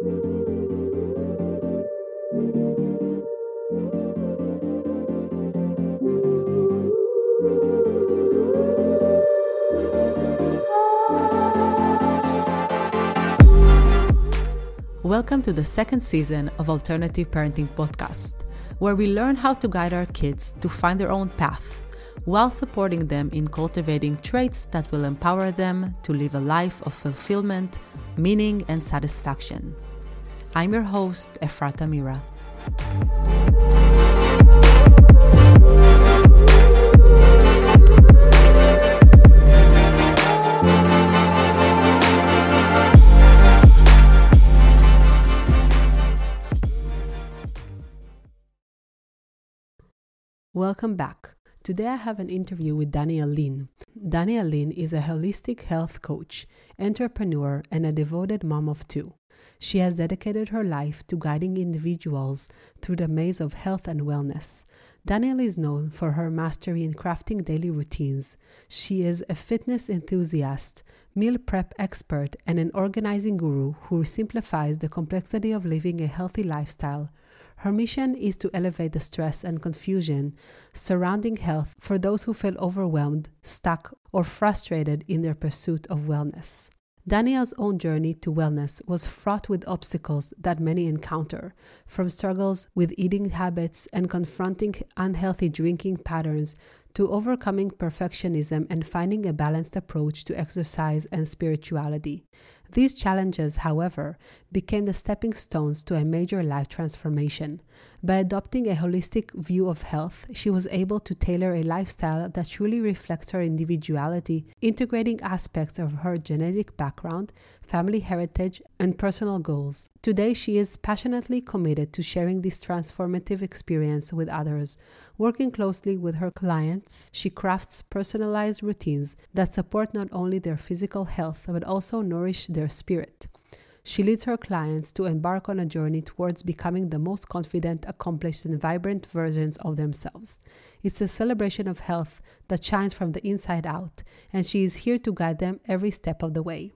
Welcome to the second season of Alternative Parenting Podcast, where we learn how to guide our kids to find their own path while supporting them in cultivating traits that will empower them to live a life of fulfillment, meaning, and satisfaction. I'm your host, Efrata Mira. Welcome back. Today I have an interview with Danielle Lin. Danielle Lin is a holistic health coach, entrepreneur, and a devoted mom of two. She has dedicated her life to guiding individuals through the maze of health and wellness. Danielle is known for her mastery in crafting daily routines. She is a fitness enthusiast, meal prep expert, and an organizing guru who simplifies the complexity of living a healthy lifestyle her mission is to elevate the stress and confusion surrounding health for those who feel overwhelmed, stuck, or frustrated in their pursuit of wellness. Danielle's own journey to wellness was fraught with obstacles that many encounter, from struggles with eating habits and confronting unhealthy drinking patterns to overcoming perfectionism and finding a balanced approach to exercise and spirituality. These challenges, however, became the stepping stones to a major life transformation. By adopting a holistic view of health, she was able to tailor a lifestyle that truly reflects her individuality, integrating aspects of her genetic background, family heritage, and personal goals. Today, she is passionately committed to sharing this transformative experience with others. Working closely with her clients, she crafts personalized routines that support not only their physical health but also nourish their spirit. She leads her clients to embark on a journey towards becoming the most confident, accomplished, and vibrant versions of themselves. It's a celebration of health that shines from the inside out, and she is here to guide them every step of the way.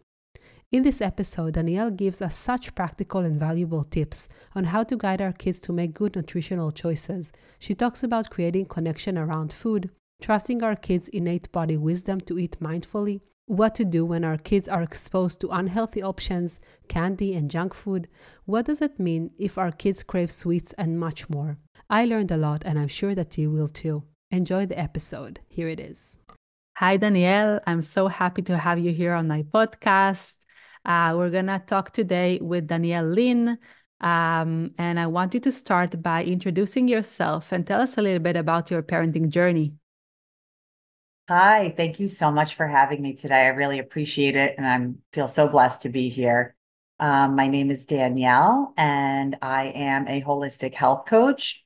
In this episode, Danielle gives us such practical and valuable tips on how to guide our kids to make good nutritional choices. She talks about creating connection around food, trusting our kids' innate body wisdom to eat mindfully, what to do when our kids are exposed to unhealthy options, candy, and junk food, what does it mean if our kids crave sweets, and much more. I learned a lot, and I'm sure that you will too. Enjoy the episode. Here it is. Hi, Danielle. I'm so happy to have you here on my podcast. Uh, we're going to talk today with Danielle Lin. Um, and I want you to start by introducing yourself and tell us a little bit about your parenting journey. Hi, thank you so much for having me today. I really appreciate it, and I feel so blessed to be here. Um, my name is Danielle, and I am a holistic health coach.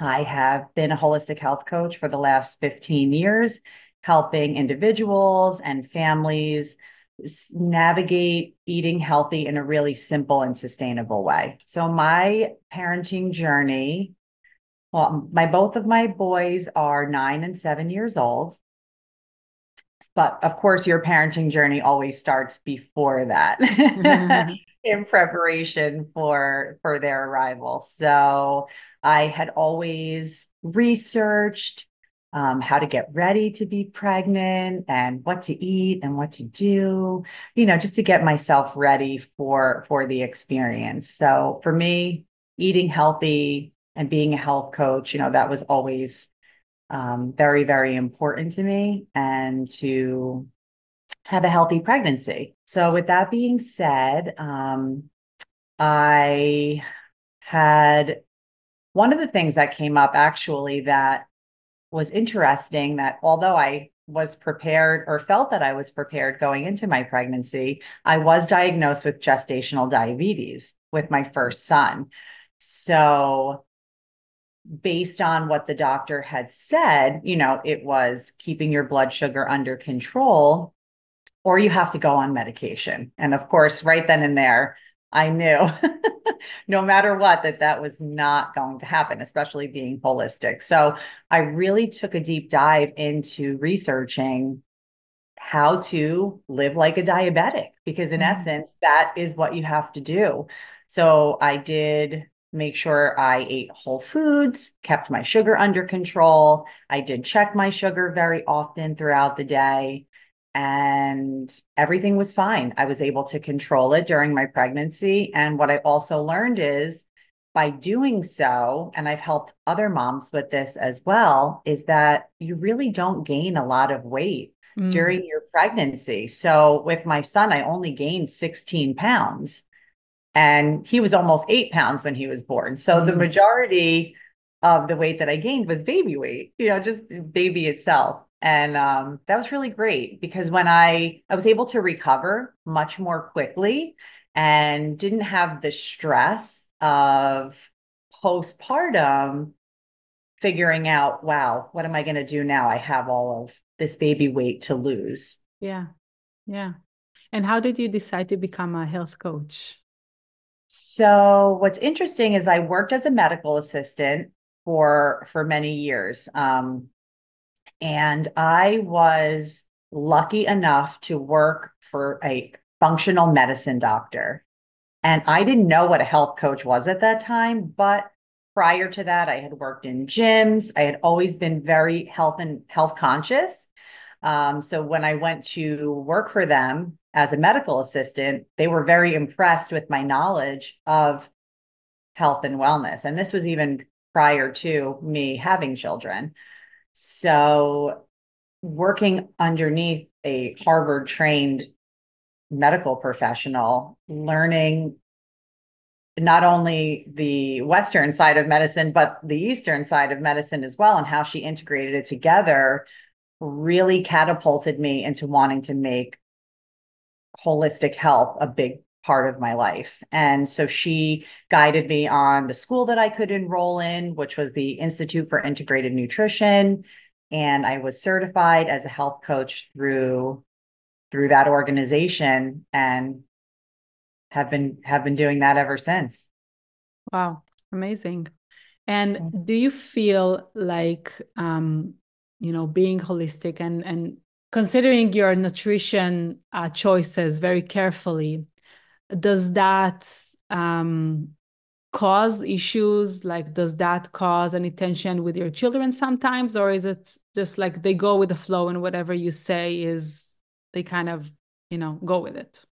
I have been a holistic health coach for the last 15 years, helping individuals and families navigate eating healthy in a really simple and sustainable way. So, my parenting journey well, my both of my boys are nine and seven years old but of course your parenting journey always starts before that mm-hmm. in preparation for for their arrival so i had always researched um, how to get ready to be pregnant and what to eat and what to do you know just to get myself ready for for the experience so for me eating healthy and being a health coach you know that was always um, very, very important to me and to have a healthy pregnancy. So, with that being said, um, I had one of the things that came up actually that was interesting that although I was prepared or felt that I was prepared going into my pregnancy, I was diagnosed with gestational diabetes with my first son. So based on what the doctor had said, you know, it was keeping your blood sugar under control, or you have to go on medication. And of course, right then and there, I knew no matter what that that was not going to happen, especially being holistic. So I really took a deep dive into researching how to live like a diabetic because in mm-hmm. essence that is what you have to do So I did make sure I ate whole foods, kept my sugar under control. I did check my sugar very often throughout the day, and everything was fine. I was able to control it during my pregnancy. And what I also learned is by doing so, and I've helped other moms with this as well, is that you really don't gain a lot of weight mm. during your pregnancy. So with my son, I only gained 16 pounds and he was almost eight pounds when he was born. So mm. the majority of the weight that I gained was baby weight, you know, just baby itself. And um, that was really great because when I I was able to recover much more quickly and didn't have the stress of postpartum figuring out, wow, what am I going to do now? I have all of this baby weight to lose. Yeah. Yeah. And how did you decide to become a health coach? So what's interesting is I worked as a medical assistant for for many years. Um, and I was lucky enough to work for a functional medicine doctor. And I didn't know what a health coach was at that time, but prior to that, I had worked in gyms. I had always been very health and health conscious. Um, so when I went to work for them as a medical assistant, they were very impressed with my knowledge of health and wellness. And this was even prior to me having children. So working underneath a Harvard trained medical professional, learning not only the Western side of medicine, but the Eastern side of medicine as well, and how she integrated it together really catapulted me into wanting to make holistic health a big part of my life. And so she guided me on the school that I could enroll in, which was the Institute for Integrative Nutrition. And I was certified as a health coach through through that organization and have been have been doing that ever since. Wow, amazing. And do you feel like um, you know being holistic and and considering your nutrition uh, choices very carefully does that um, cause issues? Like does that cause any tension with your children sometimes? Or is it just like they go with the flow and whatever you say is they kind of you know go with it?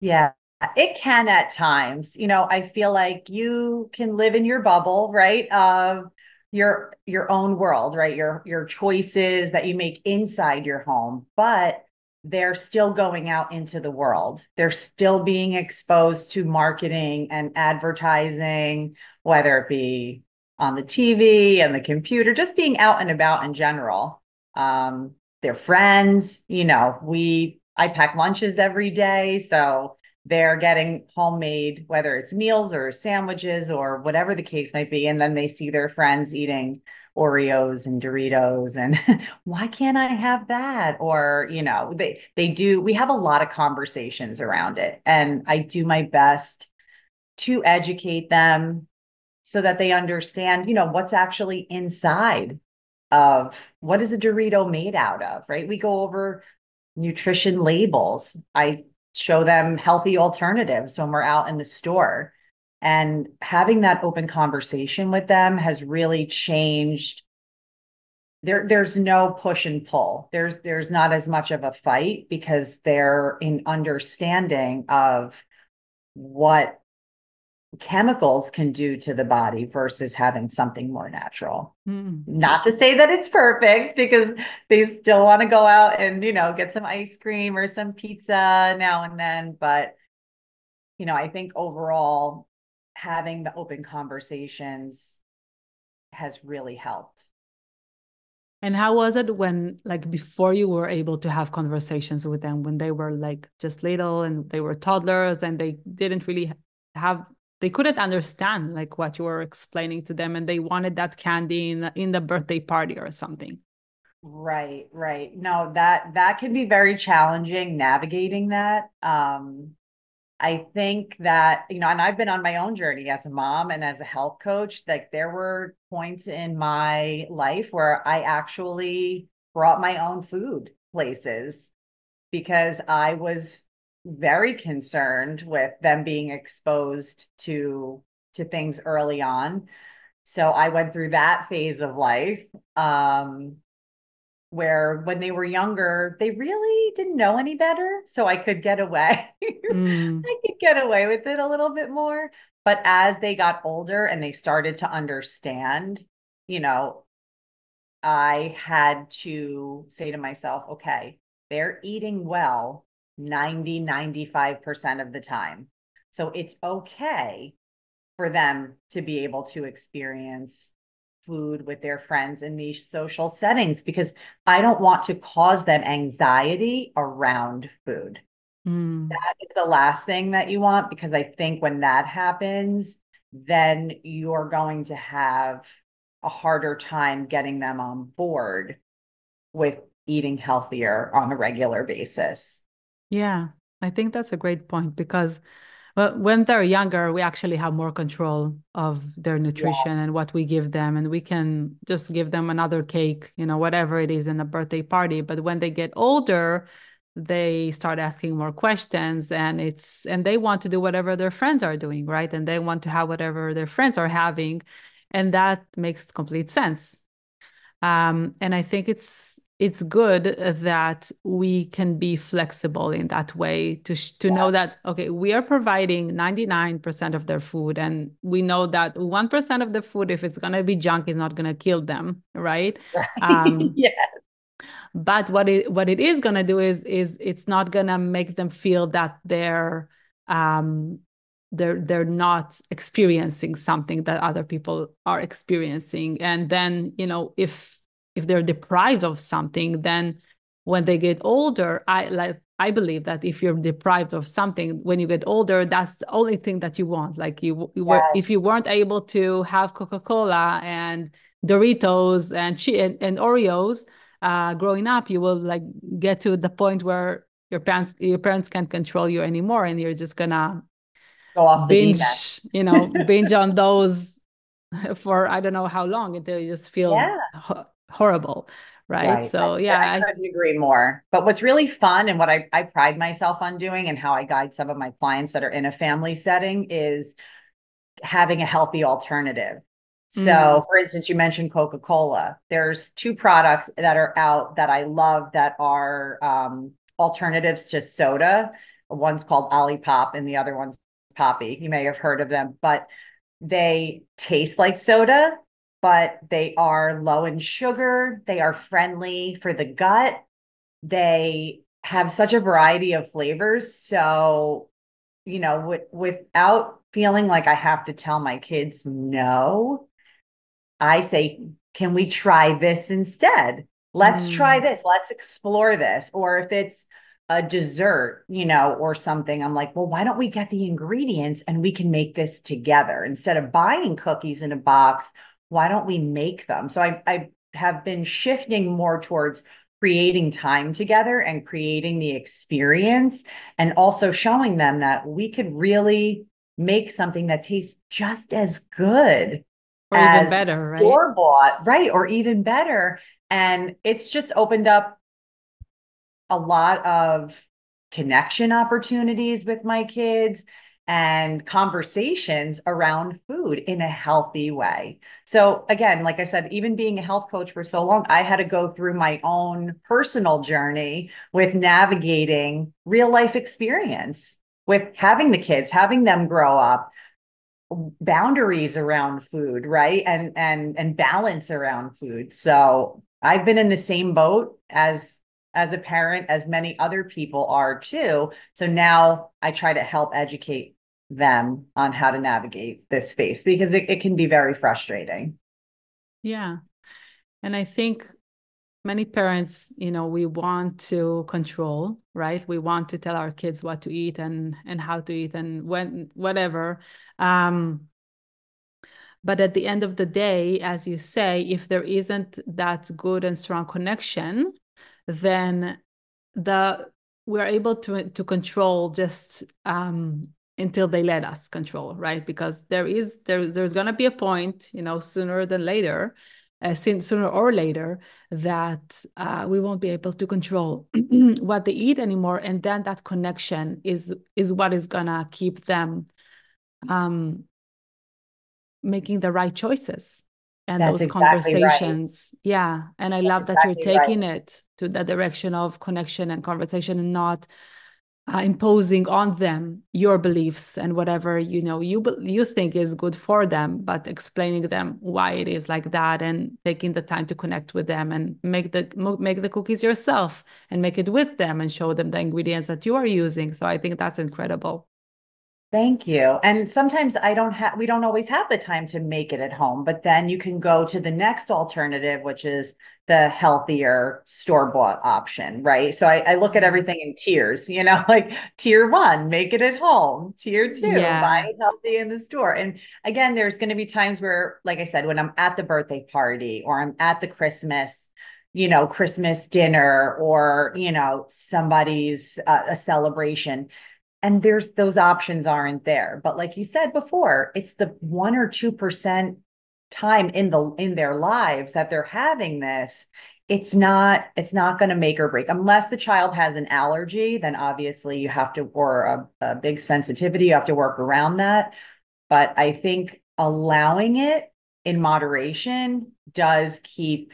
Yeah it can at times. You know i feel like you can live in your bubble right of your your own world right? Your your choices that you make inside your home. But they're still going out into the world they're still being exposed to marketing and advertising whether it be on the tv and the computer just being out and about in general um their friends you know we i pack lunches every day so they're getting homemade, whether it's meals or sandwiches or whatever the case might be. And then they see their friends eating Oreos and Doritos and why can't I have that? Or, you know, they they do we have a lot of conversations around it. And I do my best to educate them so that they understand, you know, what's actually inside of what is a Dorito made out of, right? We go over nutrition labels. I show them healthy alternatives when we're out in the store. And having that open conversation with them has really changed. There, there's no push and pull. There's there's not as much of a fight because they're in understanding of what chemicals can do to the body versus having something more natural. Mm. Not to say that it's perfect because they still want to go out and, you know, get some ice cream or some pizza now and then. But, you know, I think overall, having the open conversations has really helped. And how was it when, like, before you were able to have conversations with them when they were like just little and they were toddlers and they didn't really have they couldn't understand like what you were explaining to them and they wanted that candy in the, in the birthday party or something right right no that that can be very challenging navigating that um i think that you know and i've been on my own journey as a mom and as a health coach like there were points in my life where i actually brought my own food places because i was very concerned with them being exposed to to things early on. So I went through that phase of life. Um, where when they were younger, they really didn't know any better. So I could get away. Mm. I could get away with it a little bit more. But as they got older and they started to understand, you know, I had to say to myself, okay, they're eating well 90, 95% of the time. So it's okay for them to be able to experience food with their friends in these social settings because I don't want to cause them anxiety around food. Mm. That is the last thing that you want because I think when that happens, then you're going to have a harder time getting them on board with eating healthier on a regular basis. Yeah, I think that's a great point because well, when they're younger, we actually have more control of their nutrition yes. and what we give them. And we can just give them another cake, you know, whatever it is in a birthday party. But when they get older, they start asking more questions and it's and they want to do whatever their friends are doing right and they want to have whatever their friends are having and that makes complete sense um, and i think it's it's good that we can be flexible in that way to to yes. know that okay we are providing 99% of their food and we know that 1% of the food if it's going to be junk is not going to kill them right. Um, yeah but what it what it is going to do is is it's not going to make them feel that they're um they're they're not experiencing something that other people are experiencing and then you know if if they're deprived of something then when they get older i like i believe that if you're deprived of something when you get older that's the only thing that you want. Like you, you yes. were if you weren't able to have coca-cola and doritos and and, and oreos uh, growing up you will like get to the point where your parents your parents can't control you anymore and you're just gonna go off binge you know binge on those for i don't know how long until you just feel yeah horrible right, right. so yeah I, I couldn't agree more but what's really fun and what I, I pride myself on doing and how i guide some of my clients that are in a family setting is having a healthy alternative so, mm. for instance, you mentioned Coca Cola. There's two products that are out that I love that are um, alternatives to soda. One's called Olipop, and the other one's Poppi You may have heard of them, but they taste like soda, but they are low in sugar. They are friendly for the gut. They have such a variety of flavors. So, you know, w- without feeling like I have to tell my kids no, I say, can we try this instead? Let's mm. try this. Let's explore this. Or if it's a dessert, you know, or something, I'm like, well, why don't we get the ingredients and we can make this together instead of buying cookies in a box why don't we make them? So I, I have been shifting more towards creating time together and creating the experience and also showing them that we could really make something that tastes just as good or as better, store right? bought, right? Or even better. And it's just opened up a lot of connection opportunities with my kids and conversations around food in a healthy way. So, again, like I said, even being a health coach for so long, I had to go through my own personal journey with navigating real life experience with having the kids, having them grow up boundaries around food right and and and balance around food so i've been in the same boat as as a parent as many other people are too. So now i try to help educate them on how to navigate this space because it, it can be very frustrating. Yeah. And i think many parents you know we want to control right? We want to tell our kids what to eat and and how to eat and when whatever. Um but at the end of the day as you say if there isn't that good and strong connection then the we're able to to control just um until they let us control right? Because there is there there's going to be a point you know sooner than later uh, sooner or later that uh, we won't be able to control what they eat anymore and then that connection is is what is gonna keep them um, making the right choices and That's those exactly right. conversations yeah and i That's love that you're exactly right. taking it to the direction of connection and conversation and not uh, imposing on them your beliefs and whatever you know you you think is good for them but explaining them why it is like that and taking the time to connect with them and make the make the cookies yourself and make it with them and show them the ingredients that you are using so i think that's incredible Thank you. And sometimes I don't have, we don't always have the time to make it at home, but then you can go to the next alternative, which is the healthier store bought option, right? So I, I look at everything in tiers, you know, like tier one, make it at home, tier two, Yeah. buy it healthy in the store. And again, there's going to be times where, like I said, when I'm at the birthday party or I'm at the Christmas, you know, Christmas dinner or, you know, somebody's uh, a celebration and there's those options aren't there. But like you said before it's the 1 or 2% time in the in their lives that they're having this it's not it's not going to make or break. Unless the child has an allergy then obviously you have to or a, a big sensitivity you have to work around that. But i think allowing it in moderation does keep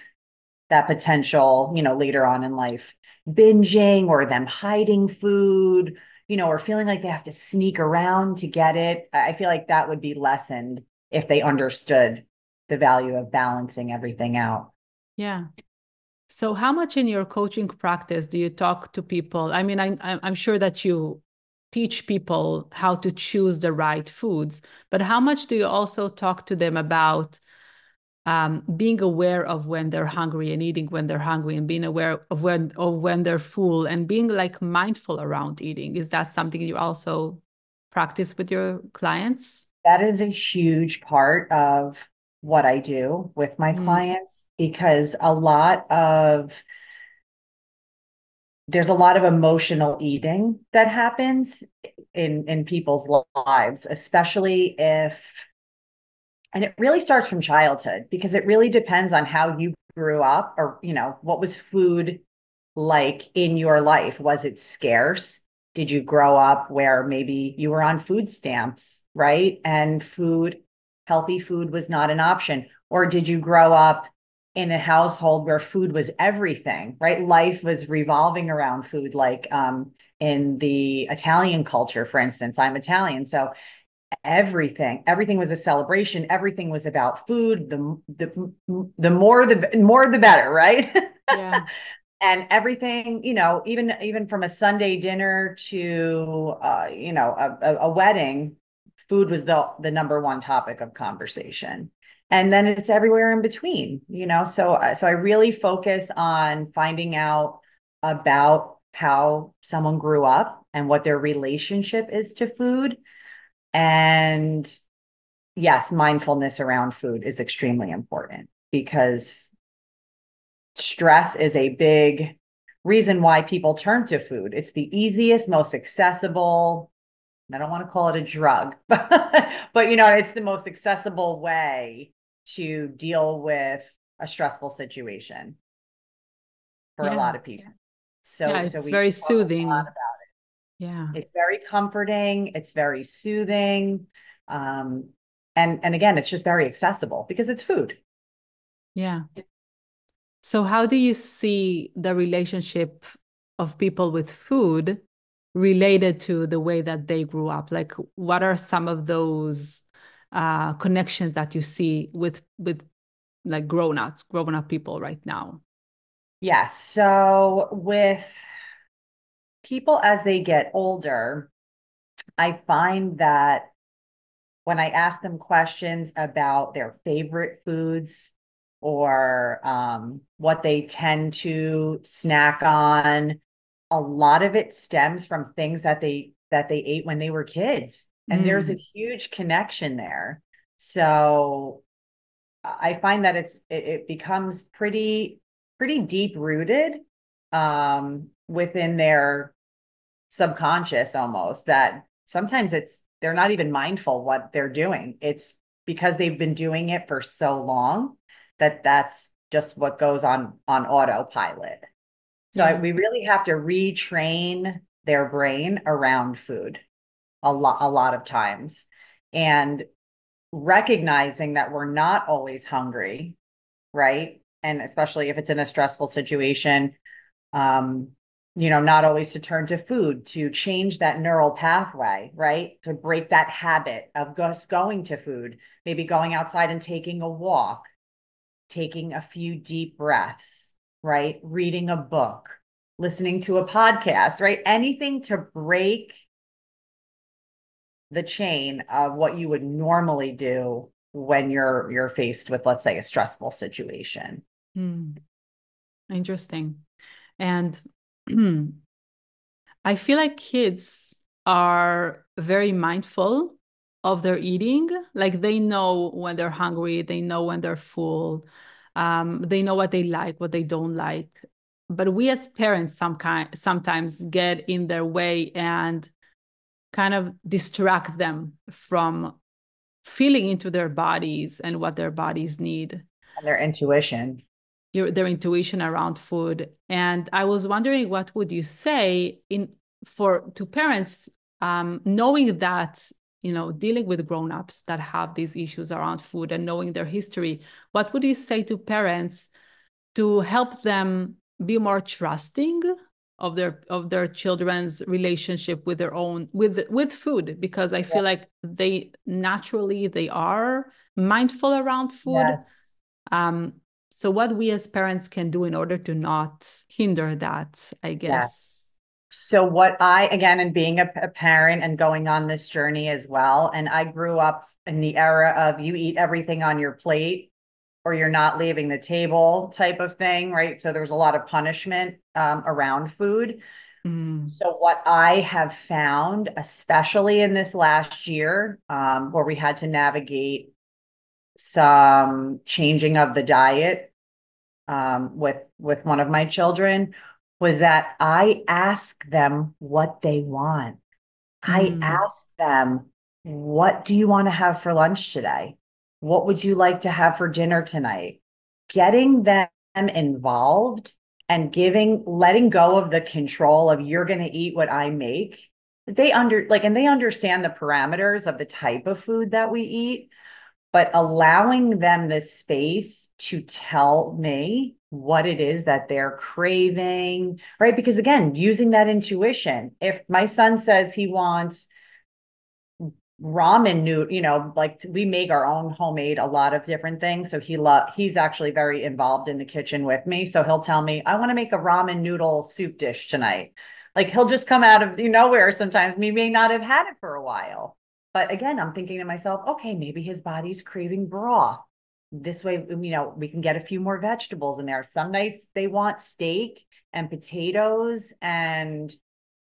that potential you know later on in life. Binging or them hiding food you know, or feeling like they have to sneak around to get it. I feel like that would be lessened if they understood the value of balancing everything out. Yeah. So, how much in your coaching practice do you talk to people? I mean, I'm, I'm sure that you teach people how to choose the right foods, but how much do you also talk to them about um, being aware of when they're hungry and eating when they're hungry and being aware of when or when they're full and being like mindful around eating is that something you also practice with your clients that is a huge part of what i do with my mm. clients because a lot of there's a lot of emotional eating that happens in in people's lives especially if and it really starts from childhood because it really depends on how you grew up or you know what was food like in your life? Was it scarce? Did you grow up where maybe you were on food stamps right? And food healthy food was not an option. Or did you grow up in a household where food was everything right? Life was revolving around food like um, in the italian culture for instance i'm italian. So everything. Everything was a celebration. Everything was about food. The the the more the more the better right? Yeah. And everything you know even even from a sunday dinner to uh you know a, a wedding food was the the number one topic of conversation. And then it's everywhere in between you know? So uh, so i really focus on finding out about how someone grew up and what their relationship is to food and yes, mindfulness around food is extremely important because stress is a big reason why people turn to food. It's the easiest, most accessible. I don't want to call it a drug, but, but you know, it's the most accessible way to deal with a stressful situation for yeah. a lot of people. So, yeah, it's so very soothing. Yeah. It's very comforting, it's very soothing. Um, and and again, it's just very accessible because it's food. Yeah. So how do you see the relationship of people with food related to the way that they grew up? Like what are some of those uh, connections that you see with with like grown-ups, grown-up people right now? Yes. So with people as they get older, I find that when I ask them questions about their favorite foods or um, what they tend to snack on, a lot of it stems from things that they that they ate when they were kids, and mm. there's a mm. huge connection there. So I find that it's it, it becomes pretty pretty deep rooted um, within their subconscious almost that sometimes it's they're not even mindful what they're doing. It's because they've been doing it for so long that that's just what goes on on autopilot. So Yeah. I, we really have to retrain their brain around food a lot a lot of times and recognizing that we're not always hungry, right? And especially if it's in a stressful situation, um, you know, not always to turn to food to change that neural pathway, right? To break that habit of just going to food, maybe going outside and taking a walk, taking a few deep breaths, right? Reading a book, listening to a podcast, right? Anything to break the chain of what you would normally do when you're you're faced with let's say a stressful situation. Hmm. Interesting. And I feel like kids are very mindful of their eating. Like they know when they're hungry, they know when they're full, um, they know what they like, what they don't like. But we as parents some kind sometimes get in their way and kind of distract them from feeling into their bodies and what their bodies need And their intuition. Your their intuition around food. And i was wondering what would you say in for to parents um, knowing that you know dealing with grown-ups that have these issues around food and knowing their history what would you say to parents to help them be more trusting of their of their children's relationship with their own with with food? Because i feel like they naturally they are mindful around food. Yes. um, so what we as parents can do in order to not hinder that, I guess. So what I again and being a, a parent and going on this journey as well, and I grew up in the era of you eat everything on your plate or you're not leaving the table type of thing, right? So there was a lot of punishment um, around food. Mm, So what I have found, especially in this last year, um, where we had to navigate some changing of the diet um, with with one of my children, was that I ask them what they want. I Mm. ask them, what do you want to have for lunch today? What would you like to have for dinner tonight? Getting them involved and giving, letting go of the control of you're going to eat what I make. They under like, and they understand the parameters of the type of food that we eat, but allowing them the space to tell me what it is that they're craving, right? Because again, using that intuition. If my son says he wants ramen noodle, you know, like we make our own homemade a lot of different things. So he love he's actually very involved in the kitchen with me. So he'll tell me, I want to make a ramen noodle soup dish tonight. Like he'll just come out of nowhere sometimes. We may not have had it for a while. But again, I'm thinking to myself, okay, maybe his body's craving broth. This way, you know, we can get a few more vegetables in there. Some nights they want steak and potatoes and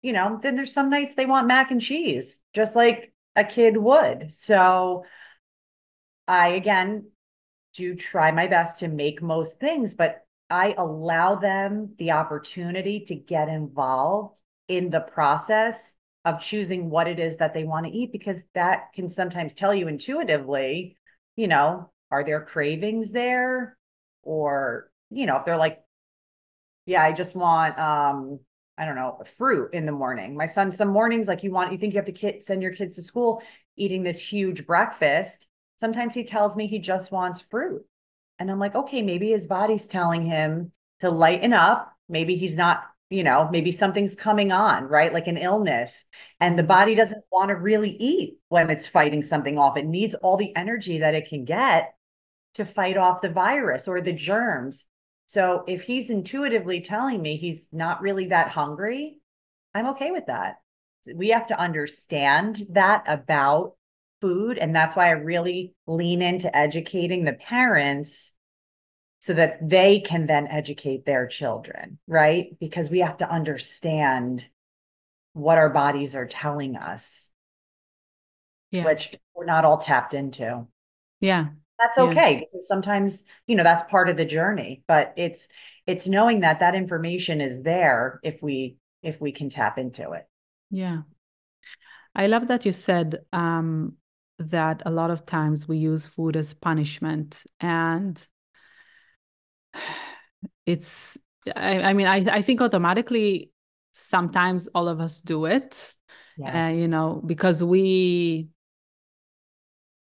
you know, then there's some nights they want mac and cheese, just like a kid would. So I again do try my best to make most things, but I allow them the opportunity to get involved in the process of choosing what it is that they want to eat because that can sometimes tell you intuitively, you know, are there cravings there? Or, you know, if they're like, yeah, I just want um I don't know, fruit in the morning. My son, some mornings, like you want, you think you have to kid, send your kids to school eating this huge breakfast. Sometimes he tells me he just wants fruit. And I'm like, okay, maybe his body's telling him to lighten up. Maybe he's not, you know, maybe something's coming on, right? Like an illness. And the body mm-hmm. doesn't want to really eat when it's fighting something off. It needs all the energy that it can get to fight off the virus or the germs. So if he's intuitively telling me he's not really that hungry, I'm okay with that. We have to understand that about food. And that's why I really lean into educating the parents so that they can then educate their children, right? Because we have to understand what our bodies are telling us, yeah. which we're not all tapped into. yeah. That's Yeah. okay because sometimes, you know, that's part of the journey, but it's it's knowing that that information is there if we if we can tap into it. Yeah. I love that you said um, that a lot of times we use food as punishment. And it's I, I mean I, I think automatically sometimes all of us do it yes. uh, you know because we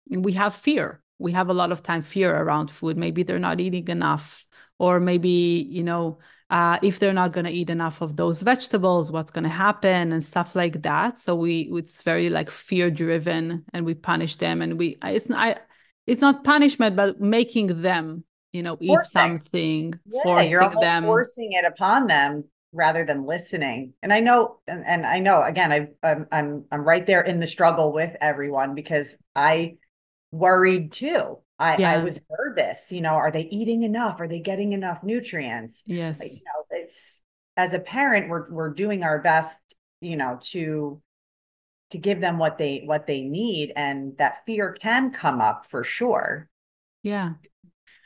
we have fear. We have a lot of time fear around food. Maybe they're not eating enough or maybe you know uh, if they're not going to eat enough of those vegetables what's going to happen and stuff like that. So we it's very like fear driven and we punish them and we it's not it's not punishment but making them you know eat forcing. something yeah, forcing them forcing it upon them rather than listening and i know and, and i know again I, I'm, I'm i'm right there in the struggle with everyone because i worried too I. I was nervous, you know, are they eating enough? Are they getting enough nutrients? Yes. you know, it's as a parent, we're we're doing our best, you know, to to give them what they what they need. And that fear can come up for sure. Yeah.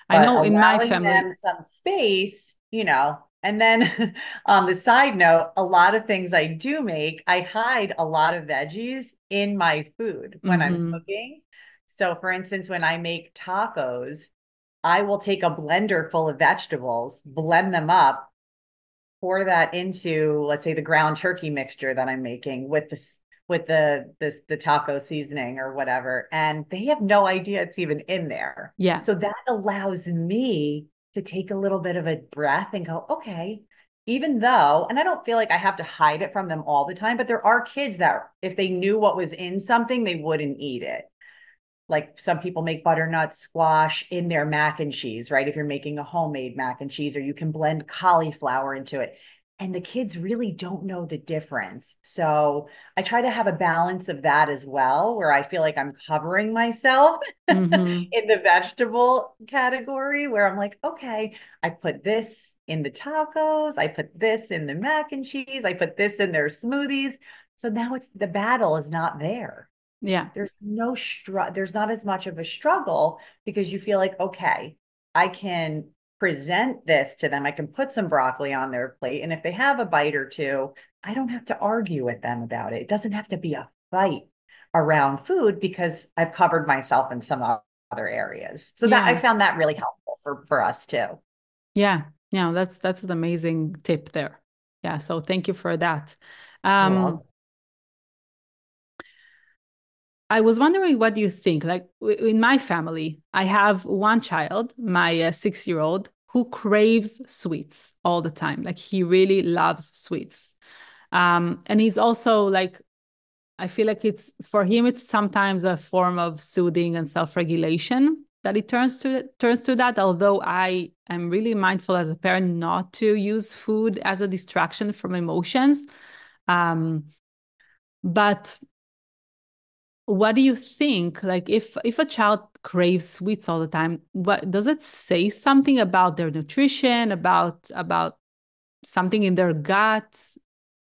I know in my family them some space, you know, and then on the side note, a lot of things I do make, I hide a lot of veggies in my food when mm-hmm. I'm cooking so, for instance, when I make tacos, I will take a blender full of vegetables, blend them up, pour that into, let's say, the ground turkey mixture that I'm making with this with the this the taco seasoning or whatever and they have no idea it's even in there yeah so that allows me to take a little bit of a breath and go okay even though and i don't feel like i have to hide it from them all the time but there are kids that if they knew what was in something they wouldn't eat it like some people make butternut squash in their mac and cheese, right? If you're making a homemade mac and cheese, or you can blend cauliflower into it. And the kids really don't know the difference. So I try to have a balance of that as well, where I feel like I'm covering myself mm-hmm. in the vegetable category, where I'm like, okay, I put this in the tacos, I put this in the mac and cheese, I put this in their smoothies. So now it's the battle is not there. Yeah. There's no str- there's not as much of a struggle because you feel like, okay, I can present this to them. I can put some broccoli on their plate. And if they have a bite or two, I don't have to argue with them about it. It doesn't have to be a fight around food because I've covered myself in some other areas. So yeah. that I found that really helpful for for us too. Yeah. Yeah, that's that's an amazing tip there. Yeah, so thank you for that. Um I was wondering what do you think? Like in my family, I have one child, my uh, six year old, who craves sweets all the time. Like he really loves sweets. Um, and he's also like, I feel like it's for him, it's sometimes a form of soothing and self regulation that he turns to turns to that although i am really mindful as a parent not to use food as a distraction from emotions um, but what do you think? Like if if a child craves sweets all the time what does it say something about their nutrition about about something in their gut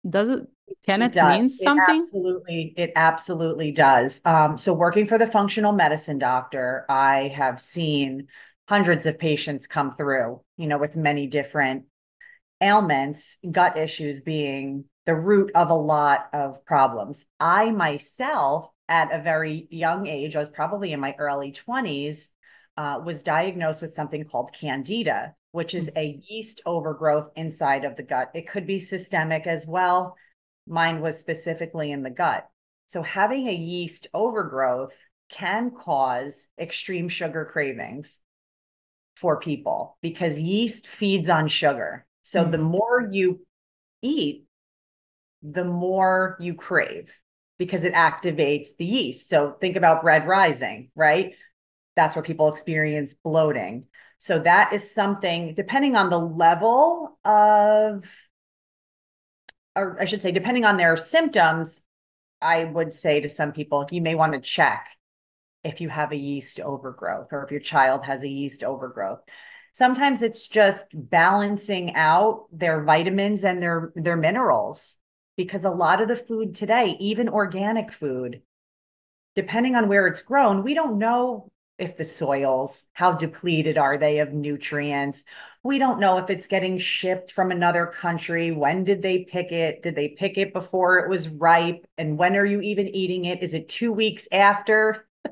does it can it, it mean something it absolutely it absolutely does. Um, so working for the functional medicine doctor i have seen hundreds of patients come through you know with many different ailments gut issues being the root of a lot of problems. I myself at a very young age, I was probably in my early 20s, uh, was diagnosed with something called candida, which is a yeast overgrowth inside of the gut. It could be systemic as well. Mine was specifically in the gut. So, having a yeast overgrowth can cause extreme sugar cravings for people because yeast feeds on sugar. So, mm-hmm. the more you eat, the more you crave because it activates the yeast. So think about bread rising, right? That's where people experience bloating. So that is something, depending on the level of, or I should say, depending on their symptoms, I would say to some people, you may want to check if you have a yeast overgrowth or if your child has a yeast overgrowth. Sometimes it's just balancing out their vitamins and their their minerals because a lot of the food today, even organic food, depending on where it's grown, we don't know if the soils, how depleted are they of nutrients? We don't know if it's getting shipped from another country. When did they pick it? Did they pick it before it was ripe? And when are you even eating it? Is it two weeks after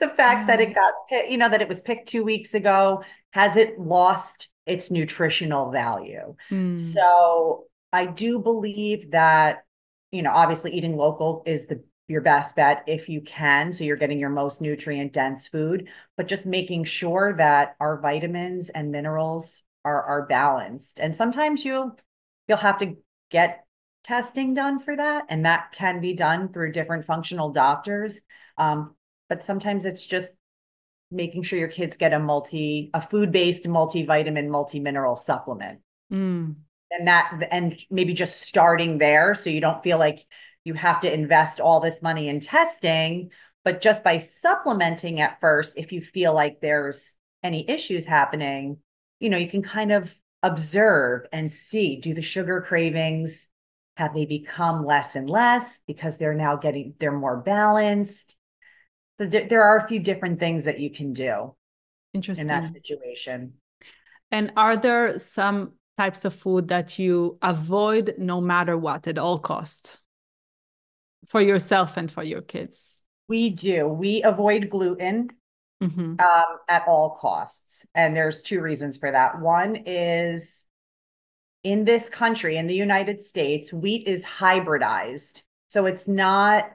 the fact that it got, you know, that it was picked two weeks ago? Has it lost its nutritional value. Mm. So I do believe that, you know, obviously eating local is the your best bet if you can. So you're getting your most nutrient dense food, but just making sure that our vitamins and minerals are are balanced. And sometimes you'll you'll have to get testing done for that, and that can be done through different functional doctors. Um, but sometimes it's just making sure your kids get a multi a food-based multivitamin multi-mineral supplement Mm. And that and maybe just starting there so you don't feel like you have to invest all this money in testing but just by supplementing at first if you feel like there's any issues happening you know you can kind of observe and see do the sugar cravings have they become less and less because they're now getting they're more balanced so there, there are a few different things that you can do Interesting. in that situation And are there some types of food that you avoid no matter what at all costs for yourself and for your kids? we do we avoid gluten Mhm. um, at all costs. And there's two reasons for that. One is in this country, in the United States, wheat is hybridized. So it's not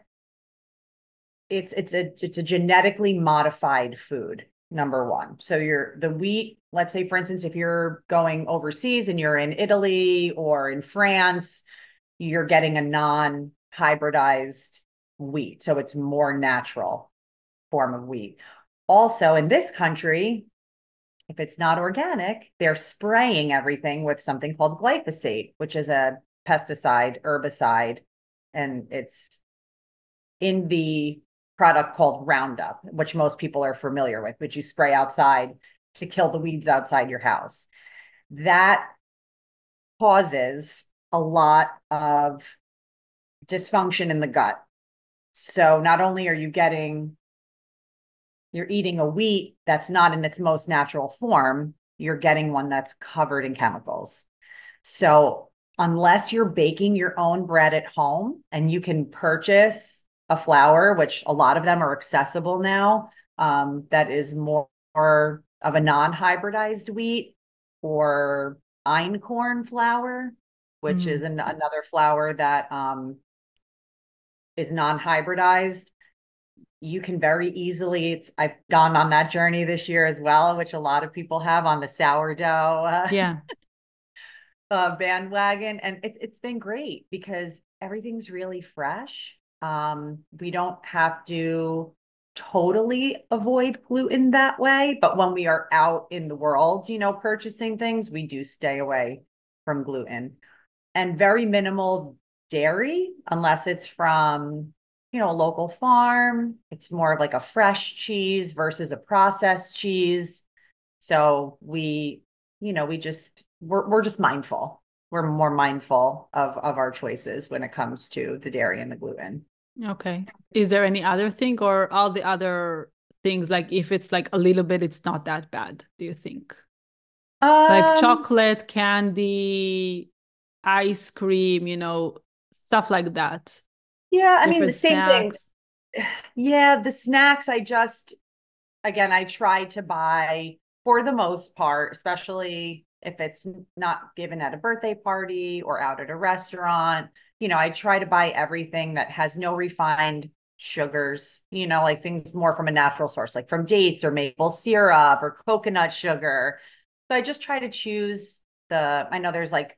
it's it's a it's a genetically modified food number one so you're the wheat let's say for instance if you're going overseas and you're in italy or in france you're getting a non-hybridized wheat so it's more natural form of wheat. Also in this country if it's not organic they're spraying everything with something called glyphosate which is a pesticide herbicide and it's in the product called Roundup, which most people are familiar with, which you spray outside to kill the weeds outside your house. That causes a lot of dysfunction in the gut. So not only are you getting, you're eating a wheat that's not in its most natural form, you're getting one that's covered in chemicals. So unless you're baking your own bread at home and you can purchase a flour, which a lot of them are accessible now, um, that is more, more of a non-hybridized wheat or einkorn flour, which Mm. is an, another flour that um, is non-hybridized. You can very easily, it's I've gone on that journey this year as well, which a lot of people have on the sourdough uh, Yeah. uh, bandwagon, and it, it's been great because everything's really fresh. Um, we don't have to totally avoid gluten that way, but when we are out in the world, you know, purchasing things, we do stay away from gluten and very minimal dairy, unless it's from, you know, a local farm. It's more of like a fresh cheese versus a processed cheese. So we, you know, we just we're we're just mindful. We're more mindful of of our choices when it comes to the dairy and the gluten. Okay. Is there any other thing or all the other things like if it's like a little bit, it's not that bad, do you think? Like Um, chocolate, candy, ice cream, you know, stuff like that. Yeah, I mean the same snacks. Yeah, the snacks I just again I try to buy for the most part, especially if it's not given at a birthday party or out at a restaurant. You know, I try to buy everything that has no refined sugars, you know, like things more from a natural source, like from dates or maple syrup or coconut sugar. So I just try to choose the, I know there's like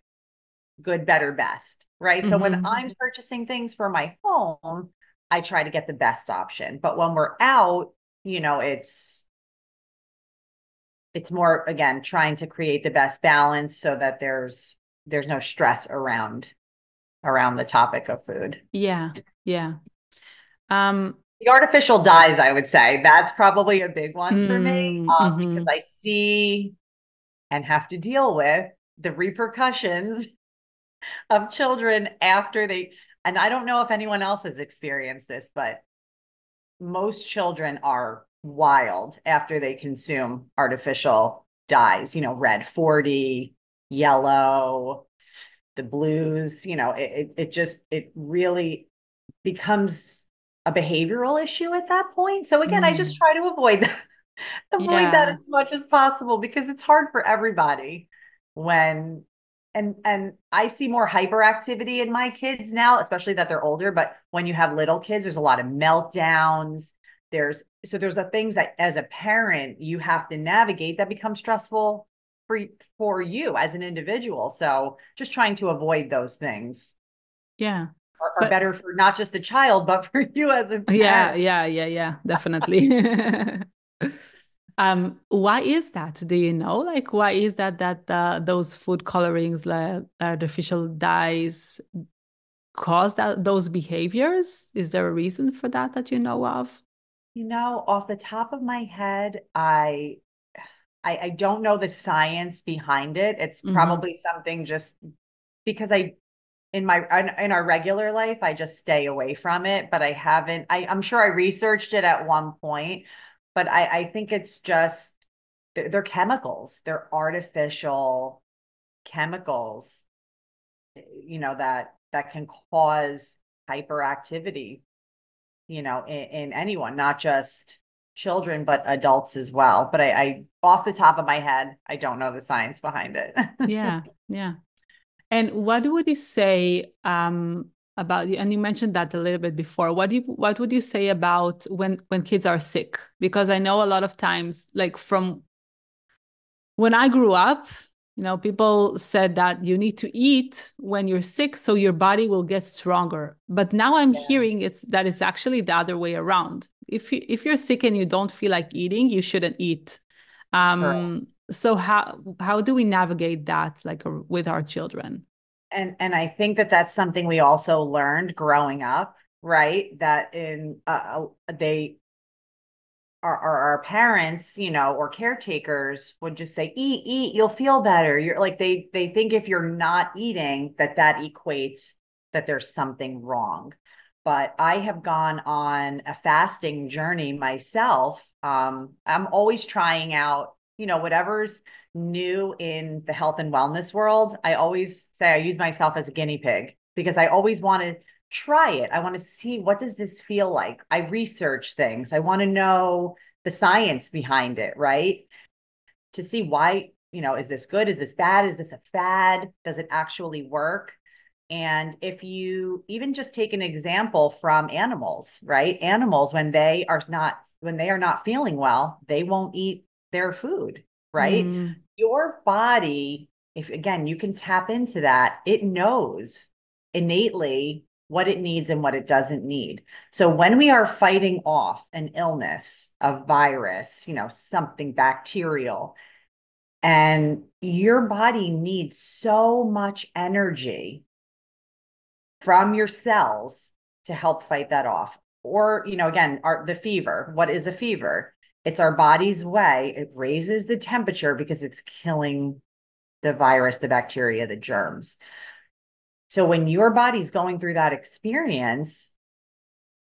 good, better, best, right? So when Mhm. I'm purchasing things for my home, I try to get the best option. But when we're out, you know, it's it's more again trying to create the best balance so that there's there's no stress around around the topic of food. Yeah, yeah. Um, The artificial dyes, I would say, that's probably a big one for me Mm, um, mhm. because I see and have to deal with the repercussions of children after they, and I don't know if anyone else has experienced this, but most children are wild after they consume artificial dyes, you know, red 40, yellow, the blues, you know, it, it, it just, it really becomes a behavioral issue at that point. So again, I just Mm. try to avoid that, avoid that as much as possible because it's hard for everybody. when and and I see more hyperactivity in my kids now, especially that they're older. But when you have little kids, there's a lot of meltdowns. There's so there's a things that as a parent you have to navigate that become stressful for for you as an individual. So just trying to avoid those things. Yeah. Are, are but, better for not just the child, but for you as a parent. Yeah, yeah, yeah, yeah, definitely. um why is that do you know like why is that that uh, those food colorings like artificial dyes cause that those behaviors is there a reason for that that you know of you know off the top of my head i i, I don't know the science behind it it's mm-hmm. probably something just because i in my in our regular life i just stay away from it but i haven't I, i'm sure i researched it at one point but I, I think it's just they're, they're chemicals. They're artificial chemicals, you know, that that can cause hyperactivity, you know, in, in anyone, not just children, but adults as well. But I, I, off the top of my head, I don't know the science behind it. yeah, yeah. And what would you say um, about and you mentioned that a little bit before what do you what would you say about when when kids are sick because i know a lot of times like from when i grew up you know people said that you need to eat when you're sick so your body will get stronger. But now i'm yeah. hearing it's that it's actually the other way around. If you if you're sick and you don't feel like eating you shouldn't eat. Um so how how do we navigate that like with our children? And and I think that that's something we also learned growing up, right? That in uh, uh they our, our, our parents, you know, or caretakers would just say, "Eat, eat, you'll feel better." You're like they they think if you're not eating, that that equates that there's something wrong. But I have gone on a fasting journey myself. Um, I'm always trying out, you know, whatever's new in the health and wellness world, I always say I use myself as a guinea pig because I always want to try it. I want to see what does this feel like? I research things. I want to know the science behind it, right? To see why, you know, is this good? Is this bad? Is this a fad? Does it actually work? And if you even just take an example from animals, right? Animals, when they are not when they are not feeling well, they won't eat their food, right? Mm your body, if again, you can tap into that, it knows innately what it needs and what it doesn't need. So when we are fighting off an illness, a virus, you know, something bacterial, and your body needs so much energy from your cells to help fight that off. Or, you know, again, our, the fever. What is a fever? It's our body's way. It raises the temperature because it's killing the virus, the bacteria, the germs. So when your body's going through that experience,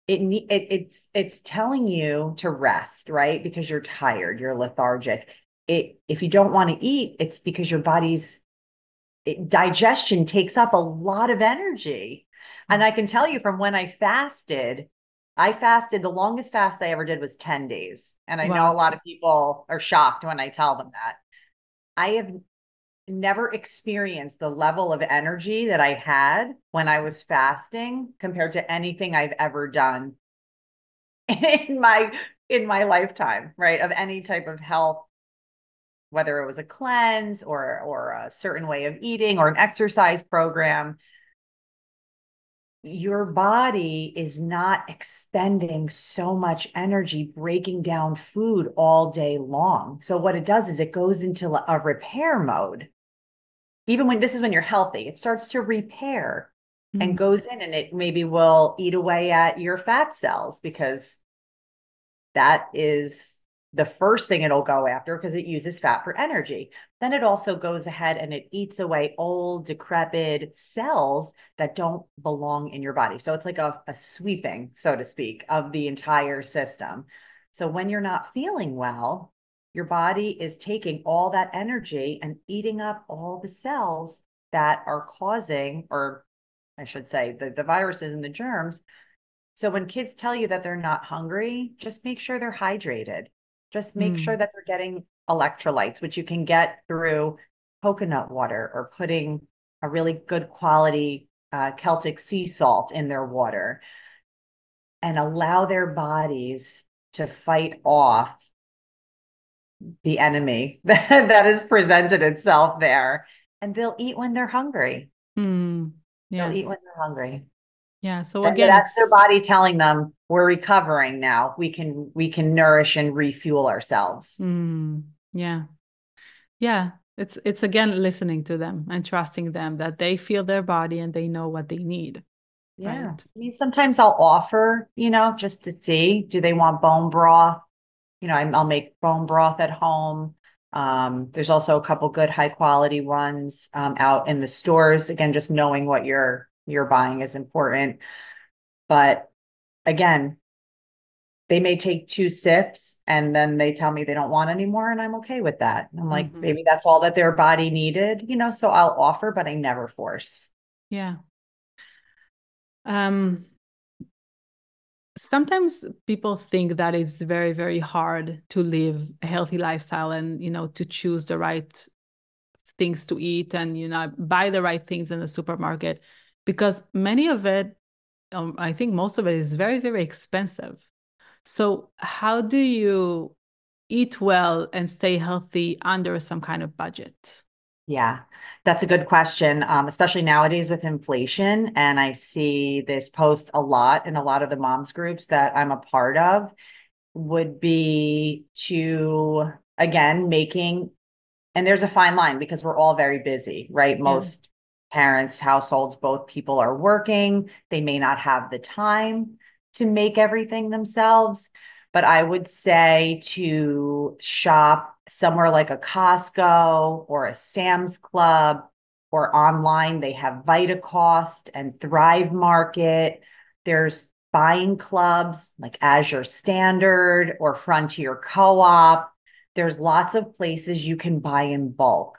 it, it it's it's telling you to rest, right? Because you're tired, you're lethargic. It if you don't want to eat, it's because your body's it, digestion takes up a lot of energy. And I can tell you from when I fasted, I fasted, the longest fast I ever did was 10 days. And I wow. know a lot of people are shocked when I tell them that. I have never experienced the level of energy that I had when I was fasting compared to anything I've ever done in my in my lifetime, right? Of any type of health whether it was a cleanse or or a certain way of eating or an exercise program your body is not expending so much energy breaking down food all day long. So, what it does is it goes into a repair mode. Even when this is when you're healthy, it starts to repair mm-hmm. and goes in and it maybe will eat away at your fat cells because that is the first thing it'll go after because it uses fat for energy. Then it also goes ahead and it eats away old, decrepit cells that don't belong in your body. So it's like a, a sweeping, so to speak, of the entire system. So when you're not feeling well, your body is taking all that energy and eating up all the cells that are causing, or I should say, the, the viruses and the germs. So when kids tell you that they're not hungry, just make sure they're hydrated just make mm. sure that they're getting electrolytes, which you can get through coconut water or putting a really good quality uh, Celtic sea salt in their water and allow their bodies to fight off the enemy that, that has presented itself there. And they'll eat when they're hungry. Mm, yeah. They'll eat when they're hungry. Yeah. So again, that's their body telling them we're recovering now. We can we can nourish and refuel ourselves. Mm, yeah. Yeah. It's it's again listening to them and trusting them that they feel their body and they know what they need. Yeah. Right. I mean, sometimes I'll offer, you know, just to see, do they want bone broth? You know, I'm- I'll make bone broth at home. Um, there's also a couple good high quality ones um, out in the stores. Again, just knowing what you're you're buying is important. But again, they may take two sips and then they tell me they don't want any more, and I'm okay with that. I'm like, Mhm. maybe that's all that their body needed, you know, so I'll offer, but I never force. Yeah. Um, sometimes people think that it's very, very hard to live a healthy lifestyle and, you know, to choose the right things to eat and, you know, buy the right things in the supermarket because many of it, um, I think most of it is very, very expensive. So, how do you eat well and stay healthy under some kind of budget? Yeah, that's a good question, um, especially nowadays with inflation. And I see this post a lot in a lot of the moms groups that I'm a part of would be to, again, making, and there's a fine line because we're all very busy, right? Most parents, households, both people are working. They may not have the time to make everything themselves. But I would say to shop somewhere like a Costco or a Sam's Club or online. They have VitaCost and Thrive Market. There's buying clubs like Azure Standard or Frontier Co-op. There's lots of places you can buy in bulk,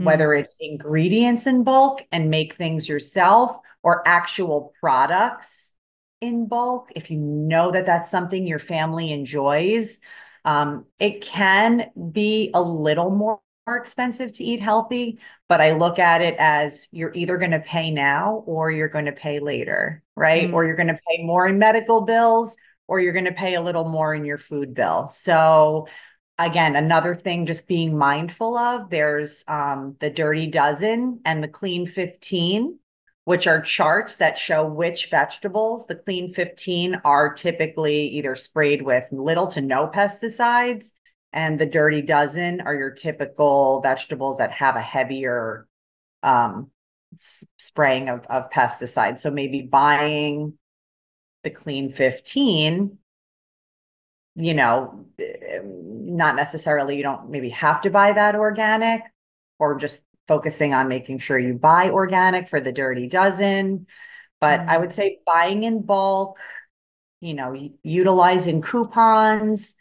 Mm. whether it's ingredients in bulk and make things yourself or actual products in bulk. If you know that that's something your family enjoys, um, it can be a little more, more expensive to eat healthy, but I look at it as you're either going to pay now or you're going to pay later, right? Mm. Or you're going to pay more in medical bills or you're going to pay a little more in your food bill. So again, another thing just being mindful of, there's um, the dirty dozen and the clean 15 which are charts that show which vegetables, the clean 15 are typically either sprayed with little to no pesticides, and the dirty dozen are your typical vegetables that have a heavier um, spraying of, of pesticides. So maybe buying the clean 15 you know, eh, not necessarily you don't maybe have to buy that organic or just focusing on making sure you buy organic for the dirty dozen. But I Mm. would say buying in bulk, you know, utilizing coupons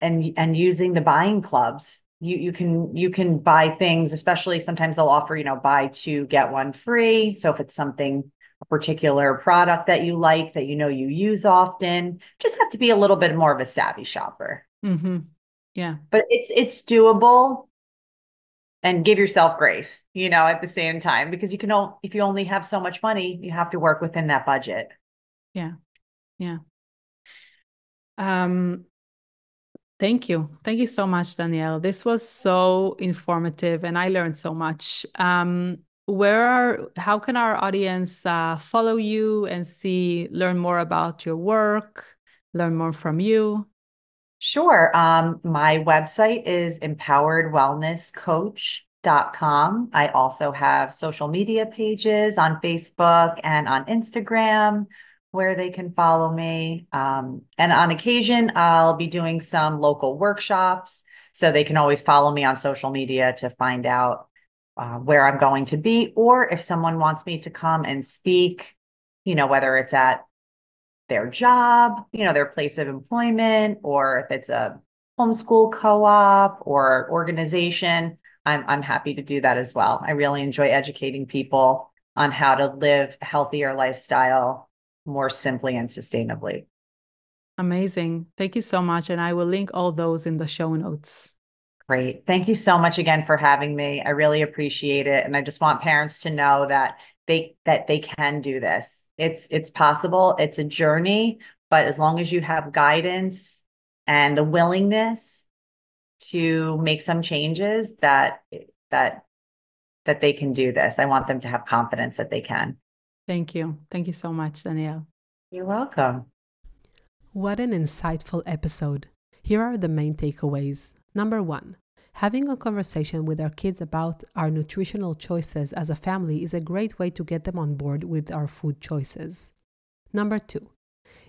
and and using the buying clubs. You you can you can buy things, especially sometimes they'll offer, you know, buy two, get one free. So if it's something a particular product that you like that you know you use often, just have to be a little bit more of a savvy shopper. hmm Yeah. But it's it's doable and give yourself grace, you know, at the same time because you can o- if you only have so much money, you have to work within that budget. Yeah. Yeah. Um, thank you. Thank you so much, Danielle. This was so informative and I learned so much. Um, where are, how can our audience uh, follow you and see, learn more about your work, learn more from you? Sure. Um, my website is empoweredwellnesscoach.com. I also have social media pages on Facebook and on Instagram where they can follow me. Um, and on occasion, I'll be doing some local workshops. So they can always follow me on social media to find out uh, where I'm going to be, or if someone wants me to come and speak, you know, whether it's at their job, you know, their place of employment, or if it's a homeschool co-op or organization, I'm I'm happy to do that as well. I really enjoy educating people on how to live a healthier lifestyle more simply and sustainably. Amazing. Thank you so much. And I will link all those in the show notes. Great. Thank you so much again for having me. I really appreciate it. And I just want parents to know that they that they can do this. It's it's possible. It's a journey, but as long as you have guidance and the willingness to make some changes that that that they can do this. I want them to have confidence that they can. Thank you. Thank you so much, Danielle. You're welcome. What an insightful episode. Here are the main takeaways. Number one, having a conversation with our kids about our nutritional choices as a family is a great way to get them on board with our food choices. Number two,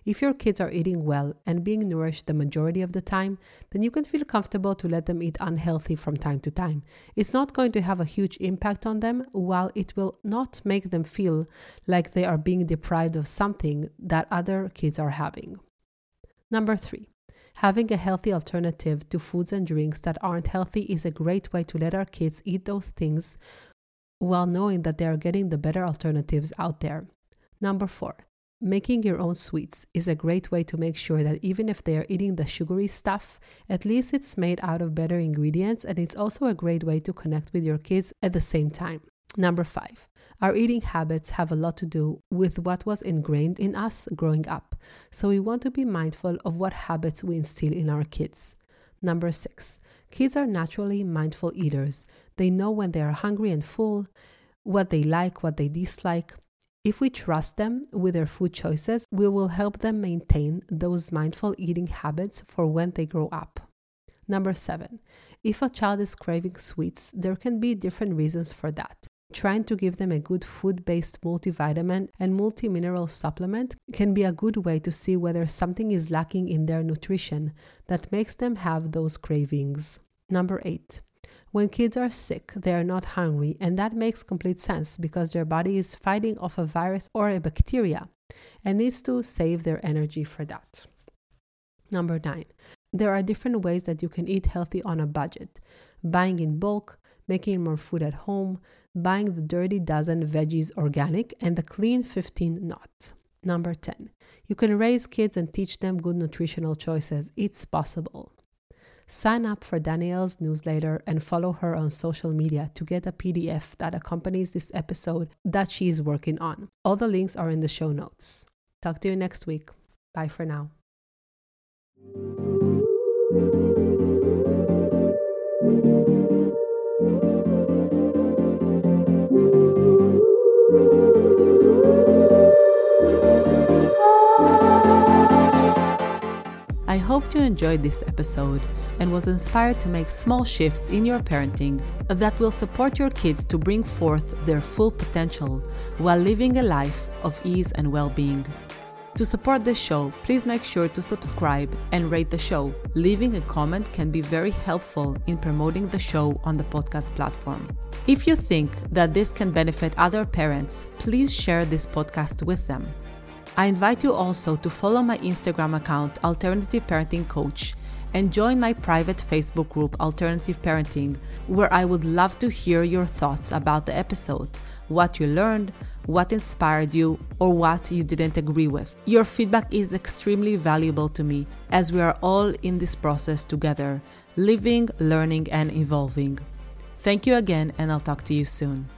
if your kids are eating well and being nourished the majority of the time, then you can feel comfortable to let them eat unhealthy from time to time. It's not going to have a huge impact on them, while it will not make them feel like they are being deprived of something that other kids are having. Number three, having a healthy alternative to foods and drinks that aren't healthy is a great way to let our kids eat those things while knowing that they are getting the better alternatives out there. Number four, Making your own sweets is a great way to make sure that even if they are eating the sugary stuff, at least it's made out of better ingredients, and it's also a great way to connect with your kids at the same time. Number five, our eating habits have a lot to do with what was ingrained in us growing up, so we want to be mindful of what habits we instill in our kids. Number six, kids are naturally mindful eaters. They know when they are hungry and full, what they like, what they dislike. If we trust them with their food choices, we will help them maintain those mindful eating habits for when they grow up. Number seven, if a child is craving sweets, there can be different reasons for that. Trying to give them a good food based multivitamin and multi-mineral supplement can be a good way to see whether something is lacking in their nutrition that makes them have those cravings. Number eight, when kids are sick, they are not hungry, and that makes complete sense because their body is fighting off a virus or a bacteria and needs to save their energy for that. Number nine, there are different ways that you can eat healthy on a budget buying in bulk, making more food at home, buying the dirty dozen veggies organic, and the clean 15 not. Number 10, you can raise kids and teach them good nutritional choices. It's possible. Sign up for Danielle's newsletter and follow her on social media to get a PDF that accompanies this episode that she is working on. All the links are in the show notes. Talk to you next week. Bye for now. I hope you enjoyed this episode and was inspired to make small shifts in your parenting that will support your kids to bring forth their full potential while living a life of ease and well being. To support this show, please make sure to subscribe and rate the show. Leaving a comment can be very helpful in promoting the show on the podcast platform. If you think that this can benefit other parents, please share this podcast with them. I invite you also to follow my Instagram account, Alternative Parenting Coach, and join my private Facebook group, Alternative Parenting, where I would love to hear your thoughts about the episode, what you learned, what inspired you, or what you didn't agree with. Your feedback is extremely valuable to me as we are all in this process together, living, learning, and evolving. Thank you again, and I'll talk to you soon.